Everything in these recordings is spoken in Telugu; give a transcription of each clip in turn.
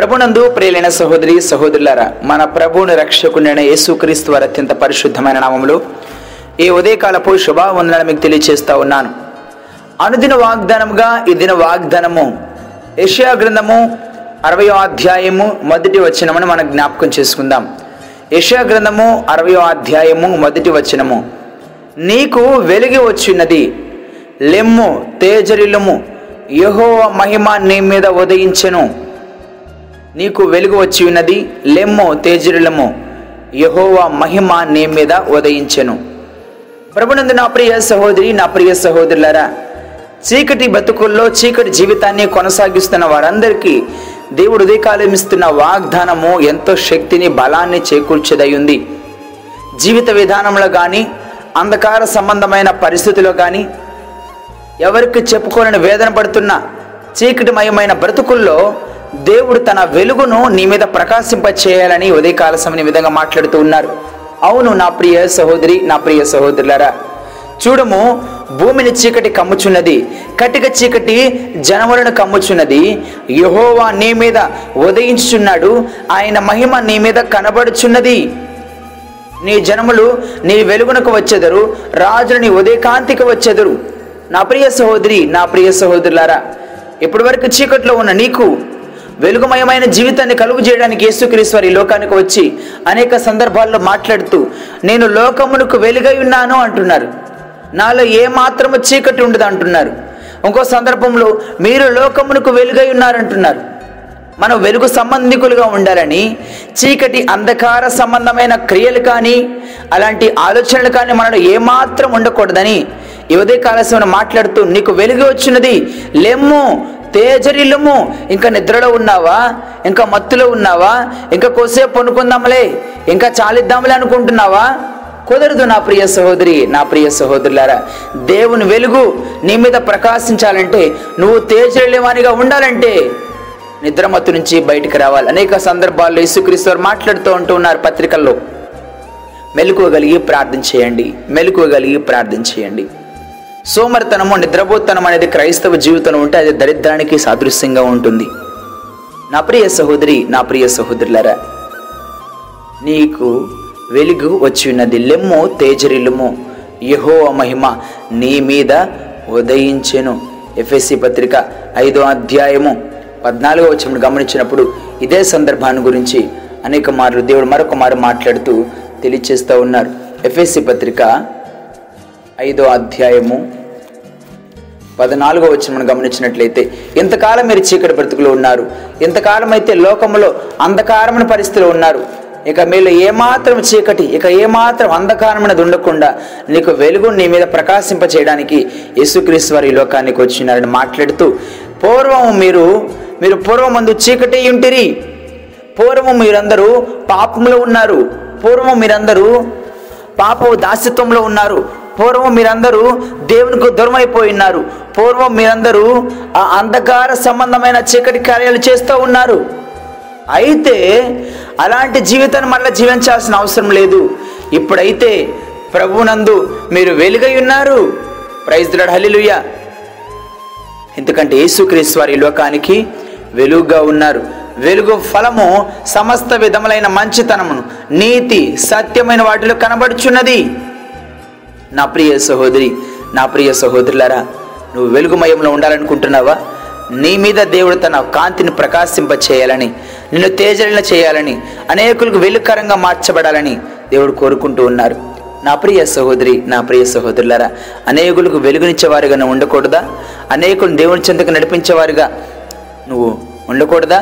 ప్రభునందు ప్రియులైన సహోదరి సహోదరులారా మన ప్రభువుని రక్షకుడైన యేసుక్రీస్తు వారి అత్యంత పరిశుద్ధమైన నామములు ఈ ఉదయకాలపు శుభావందనాలు మీకు తెలియజేస్తూ ఉన్నాను. అనుదిన వాగ్దానముగా ఈ దిన వాగ్దానము యషియా గ్రంథము అరవయో అధ్యాయము మొదటి వచనమును మనం జ్ఞాపకం చేసుకుందాం. యషియా గ్రంథము అరవయో అధ్యాయము మొదటి వచనము. నీకు వెలిగి వచ్చినది లెమ్ము తేజరిల్లుము యెహోవా మహిమ నీ మీద ఉదయించెను. నీకు వెలుగు వచ్చి ఉన్నది. లెమ్మో తేజరిలము యహోవా మహిమ నీ మీద ఉదయించెను. ప్రభునందు నా ప్రియ సహోదరి నా ప్రియ సహోదరులరా చీకటి బతుకుల్లో చీకటి జీవితాన్ని కొనసాగిస్తున్న వారందరికీ దేవుడు ఉదయకాలం ఇస్తున్న వాగ్దానము ఎంతో శక్తిని బలాన్ని చేకూర్చేదై ఉంది జీవిత విధానంలో కానీ అంధకార సంబంధమైన పరిస్థితుల్లో కానీ ఎవరికి చెప్పుకోలేని వేదన పడుతున్న చీకటిమయమైన బ్రతుకుల్లో దేవుడు తన వెలుగును నీ మీద ప్రకాశింప చేయాలని ఉదయకాల సమయం విధంగా మాట్లాడుతూ ఉన్నారు. అవును నా ప్రియ సహోదరి నా ప్రియ సహోదరులారా చూడము భూమిని చీకటి కమ్ముచున్నది కటిక చీకటి జనములను కమ్ముచున్నది. యహోవా నీ మీద ఉదయించుచున్నాడు ఆయన మహిమ నీ మీద కనబడుచున్నది. నీ జనములు నీ వెలుగునకు వచ్చెదరు రాజులు నీ ఉదయకాంతికి వచ్చెదరు. నా ప్రియ సహోదరి నా ప్రియ సహోదరులారా ఇప్పటి వరకు చీకట్లో ఉన్న నీకు వెలుగుమయమైన జీవితాన్ని కలుగు చేయడానికి యేసుక్రీస్తు వారి లోకానికి వచ్చి అనేక సందర్భాల్లో మాట్లాడుతూ నేను లోకమునకు వెలుగై ఉన్నాను అంటున్నారు. నాలో ఏ మాత్రము చీకటి ఉండదు అంటున్నారు. ఇంకో సందర్భంలో మీరు లోకమునకు వెలుగై ఉన్నారంటున్నారు మనం వెలుగు సంబంధికులుగా ఉండాలని చీకటి అంధకార సంబంధమైన క్రియలు కానీ అలాంటి ఆలోచనలు కానీ మనలో ఏమాత్రం ఉండకూడదని యువదే ఉదయకాలశం మాట్లాడుతూ నీకు వెలుగు వచ్చినది లెమ్ము తేజరిల్లుము. ఇంకా నిద్రలో ఉన్నావా? ఇంకా మత్తులో ఉన్నావా? ఇంకా కొద్దిసేపు పనుకుందాంలే. ఇంకా చాలిద్దాంలే అనుకుంటున్నావా? కుదరదు నా ప్రియ సహోదరి నా ప్రియ సహోదరులారా. దేవుని వెలుగు నీ మీద ప్రకాశించాలంటే నువ్వు తేజరిల్లేవానిగా ఉండాలంటే నిద్రమత్తు నుంచి బయటికి రావాలి. అనేక సందర్భాల్లో యేసుక్రీస్తు మాట్లాడుతూ ఉంటూ ఉన్నారు పత్రికల్లో. మెలకువగలిగి ప్రార్థన చేయండి. మెలకువగలిగి ప్రార్థన చేయండి. సోమరితనము నిద్రపోతనం అనేది క్రైస్తవ జీవితం ఉంటే అది దరిద్రానికి సాదృశ్యంగా ఉంటుంది. నా ప్రియ సహోదరి నా ప్రియ సహోదరులరా నీకు వెలుగు వచ్చి ఉన్నది లెమ్ము తేజరిల్లుము. యహో మహిమ నీ మీద ఉదయించెను. ఎఫ్ఎస్సి పత్రిక ఐదో అధ్యాయము పద్నాలుగో వచ్చినప్పుడు గమనించినప్పుడు ఇదే సందర్భాన్ని గురించి అనేక మార్లు దేవుడు మరొక మారు మాట్లాడుతూ తెలియచేస్తూ ఉన్నారు. ఎఫ్ఎస్సి పత్రిక ఐదో అధ్యాయము పద్నాలుగో వచ్చిన మనం గమనించినట్లయితే ఇంతకాలం మీరు చీకటి బ్రతుకులో ఉన్నారు. ఇంతకాలం అయితే లోకంలో అంధకారమైన పరిస్థితిలో ఉన్నారు. ఇక మీలో ఏమాత్రం చీకటి ఇక ఏమాత్రం అంధకారమైనది ఉండకుండా నీకు వెలుగు నీ మీద ప్రకాశింప చేయడానికి యేసుక్రీస్తు వారి లోకానికి వచ్చినారని మాట్లాడుతూ పూర్వం మీరు మీరు పూర్వం మందు చీకటి ఉంటిరి. పూర్వం మీరందరూ పాపంలో ఉన్నారు. పూర్వం మీరందరూ పాప దాస్యత్వంలో ఉన్నారు. పూర్వం మీరందరూ దేవునికి దూరమైపోయి ఉన్నారు. పూర్వం మీరందరూ ఆ అంధకార సంబంధమైన చీకటి కార్యాలు చేస్తూ ఉన్నారు. అయితే అలాంటి జీవితాన్ని మళ్ళీ జీవించాల్సిన అవసరం లేదు. ఇప్పుడైతే ప్రభునందు మీరు వెలుగై ఉన్నారు. ప్రైజ్ హలిలుయ్య ఎందుకంటే యేసుక్రీస్తు వారి లోకానికి వెలుగుగా ఉన్నారు. వెలుగు ఫలము సమస్త విధములైన మంచితనమును నీతి సత్యమైన వాటిలో కనబడుచున్నది. నా ప్రియ సహోదరి నా ప్రియ సహోదరులారా నువ్వు వెలుగుమయంలో ఉండాలనుకుంటున్నావా? నీ మీద దేవుడు తన కాంతిని ప్రకాశింప చేయాలని నిన్ను తేజలిన చేయాలని అనేకులకు వెలుకరంగా మార్చబడాలని దేవుడు కోరుకుంటూ ఉన్నారు. నా ప్రియ సహోదరి నా ప్రియ సహోదరులారా అనేకులకు వెలుగునిచ్చేవారుగా నువ్వు ఉండకూడదా? అనేకులు దేవుని చెంతకు నడిపించేవారుగా నువ్వు ఉండకూడదా?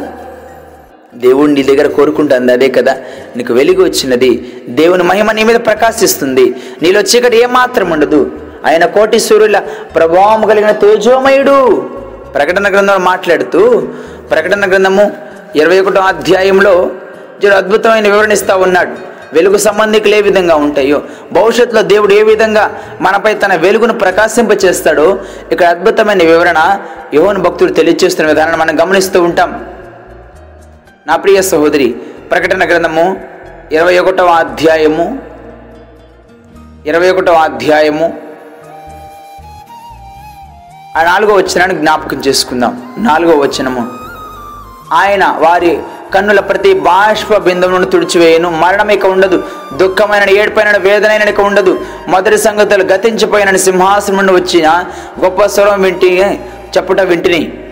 దేవుడు నీ దగ్గర కోరుకుంటుంది అదే కదా. నీకు వెలుగు వచ్చినది. దేవుని మహిమ నీ మీద ప్రకాశిస్తుంది. నీలో చీకటి ఏమాత్రం ఉండదు. ఆయన కోటి సూర్యుల ప్రభావం కలిగిన తేజోమయుడు. ప్రకటన గ్రంథంలో మాట్లాడుతూ ప్రకటన గ్రంథము ఇరవై ఒకటో అధ్యాయంలో జర అద్భుతమైన వివరణ ఇస్తా ఉన్నాడు. వెలుగు సంబంధికులు ఏ విధంగా ఉంటాయో భవిష్యత్తులో దేవుడు ఏ విధంగా మనపై తన వెలుగును ప్రకాశింప చేస్తాడో ఇక్కడ అద్భుతమైన వివరణ యోహన్ భక్తుడు తెలియజేస్తున్న విధానాన్ని మనం గమనిస్తూ ఉంటాం. నా ప్రియ సహోదరి ప్రకటన గ్రంథము ఇరవై ఒకటవ అధ్యాయము ఇరవై ఒకటవ అధ్యాయము ఆ నాలుగో వచనాన్ని జ్ఞాపకం చేసుకుందాం. నాలుగో వచనము. ఆయన వారి కన్నుల ప్రతి బాష్ప బిందువును తుడిచివేయను. మరణం ఇక ఉండదు. దుఃఖమైన ఏడుపైన వేదనైన ఇక ఉండదు. మొదటి సంగతులు గతించిపోయిన సింహాసనం నుండి వచ్చిన గొప్ప స్వరం వింటి చెప్పుట వింటిని.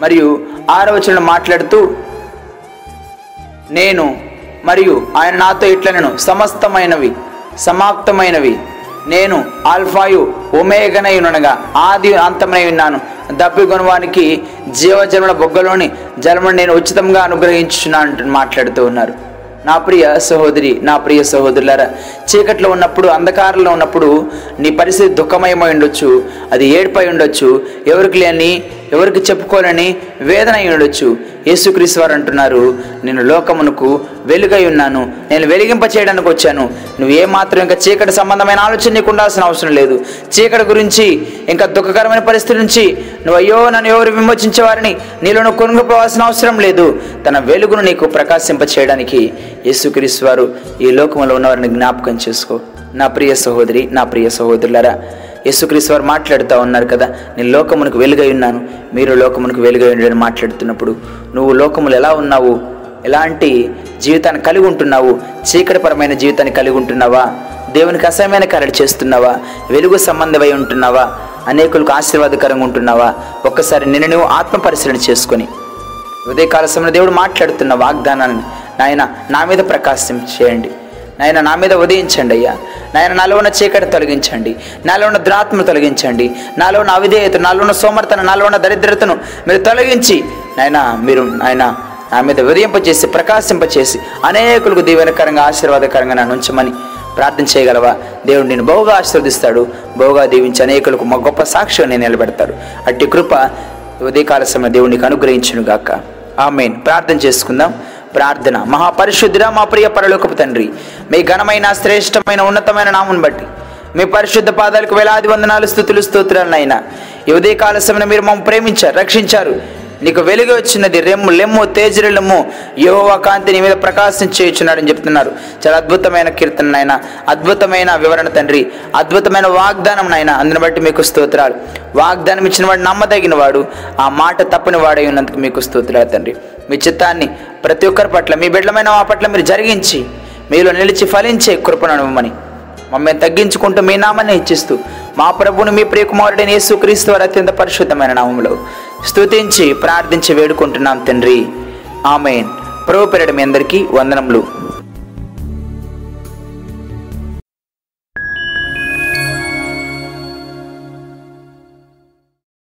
మరియు ఆరవచనం మాట్లాడుతూ నేను మరియు ఆయన నాతో ఇట్లనను సమస్తమైనవి సమాప్తమైనవి. నేను ఆల్ఫాయు ఒమేగనయునగా ఆది అంతమై ఉన్నాను. దప్పికొనవానికి జీవజన్మల బొగ్గలోని జన్మను నేను ఉచితంగా అనుగ్రహించున్నాను మాట్లాడుతూ ఉన్నారు. నా ప్రియ సహోదరి నా ప్రియ సహోదరులారా చీకట్లో ఉన్నప్పుడు అంధకారంలో ఉన్నప్పుడు నీ పరిస్థితి దుఃఖమయమై ఉండొచ్చు అది ఏడుపై ఉండొచ్చు ఎవరికి లేని ఎవరికి చెప్పుకోలేని వేదన ఉండొచ్చు. యేసుక్రీస్తు వారు అంటున్నారు నేను లోకమునకు వెలుగై ఉన్నాను. నేను వెలిగింప చేయడానికి వచ్చాను. నువ్వు ఏమాత్రం ఇంకా చీకటి సంబంధమైన ఆలోచన నీకు ఉండాల్సిన అవసరం లేదు. చీకటి గురించి ఇంకా దుఃఖకరమైన పరిస్థితి నుంచి నువ్వు అయ్యో నన్ను ఎవరు విమోచించేవారిని నీలో నువ్వు కొనుగోపోవాల్సిన అవసరం లేదు. తన వెలుగును నీకు ప్రకాశింప చేయడానికి యేసుక్రీస్తు వారు ఈ లోకంలో ఉన్నవారిని జ్ఞాపకం చేసుకో. నా ప్రియ సహోదరి నా ప్రియ సహోదరులారా యేసుక్రీస్తు వారు మాట్లాడుతూ ఉన్నారు కదా నేను లోకమునకు వెలుగై ఉన్నాను. మీరు లోకమునకు వెలుగై ఉండని మాట్లాడుతున్నప్పుడు నువ్వు లోకములు ఎలా ఉన్నావు? ఎలాంటి జీవితాన్ని కలిగి ఉంటున్నావు? చీకటిపరమైన జీవితాన్ని కలిగి ఉంటున్నావా? దేవునికి అసహ్యమైన కార్యాలు చేస్తున్నావా? వెలుగు సంబంధమై ఉంటున్నావా? అనేకులకు ఆశీర్వాదకరంగా ఉంటున్నావా? ఒక్కసారి నిన్ను నువ్వు ఆత్మ పరిశీలన చేసుకొని ఉదయకాల సమయంలో దేవుడు మాట్లాడుతున్న వాగ్దానాన్ని నాయన నా మీద ప్రకాశం చేయండి నాయన నా మీద ఉదయించండి అయ్యా. నాయన నాలో ఉన్న చీకటి తొలగించండి. నాలో ఉన్న దురాత్మను తొలగించండి. నాలో ఉన్న అవిధేయత నాలో ఉన్న సోమర్తను నాలో ఉన్న దరిద్రతను మీరు తొలగించి నాయన మీరు నాయన నా మీద ఉదయింపచేసి ప్రకాశింపచేసి అనేకులకు దీవెనకరంగా ఆశీర్వాదకరంగా నన్ను ఉంచమని ప్రార్థన చేయగలవా? దేవుడు నేను బహుగా ఆశీర్వదిస్తాడు. బహుగా దీవించి అనేకులకు మా గొప్ప సాక్షిగా నేను నిలబెడతాడు. అట్టి కృప ఉదయకాల సమయం దేవునికి అనుగ్రహించును గాక ఆమెన్. ప్రార్థన చేసుకుందాం. ప్రార్థన. మహాపరిశుద్ధుడ మా ప్రియ పరలోకపు తండ్రి మీ ఘనమైన శ్రేష్టమైన ఉన్నతమైన నామును బట్టి మీ పరిశుద్ధ పాదాలకు వేలాది వందనాలు స్థుతులు స్తోత్రాలనైనా ఈ ఉదయకాల సమయంలో మీరు మమ్మల్ని ప్రేమించారు రక్షించారు నీకు వెలుగు వచ్చినది రెమ్ము లెమ్ము తేజరిలము యెహోవా కాంతి నీ మీద ప్రకాశం చెప్తున్నారు చాలా అద్భుతమైన కీర్తన నాయన. అద్భుతమైన వివరణ తండ్రి. అద్భుతమైన వాగ్దానం నాయన. అందుని బట్టి మీకు స్తోత్రాలు. వాగ్దానం ఇచ్చిన వాడు నమ్మదగిన వాడు ఆ మాట తప్పని వాడై ఉన్నందుకు మీకు స్తోత్రాలు తండ్రి. మీ చిత్తాన్ని ప్రతి ఒక్కరి పట్ల మీ బిడ్డలమైన ఆ పట్ల మీరు జరిగించి మీలో నిలిచి ఫలించే కృపను ఇవ్వమని మమ్మల్ని తగ్గించుకుంటూ మీ నామాన్ని ఇచ్చిస్తూ మా ప్రభుని మీ ప్రియకుమారుడైన యేసు క్రీస్తు వారి అత్యంత పరిశుద్ధమైన నామంలో స్తుతించి ప్రార్థించి వేడుకుంటున్నాం తండ్రి. ఆమెన్. ప్రభు పెరడు మీ అందరికీ వందనములు.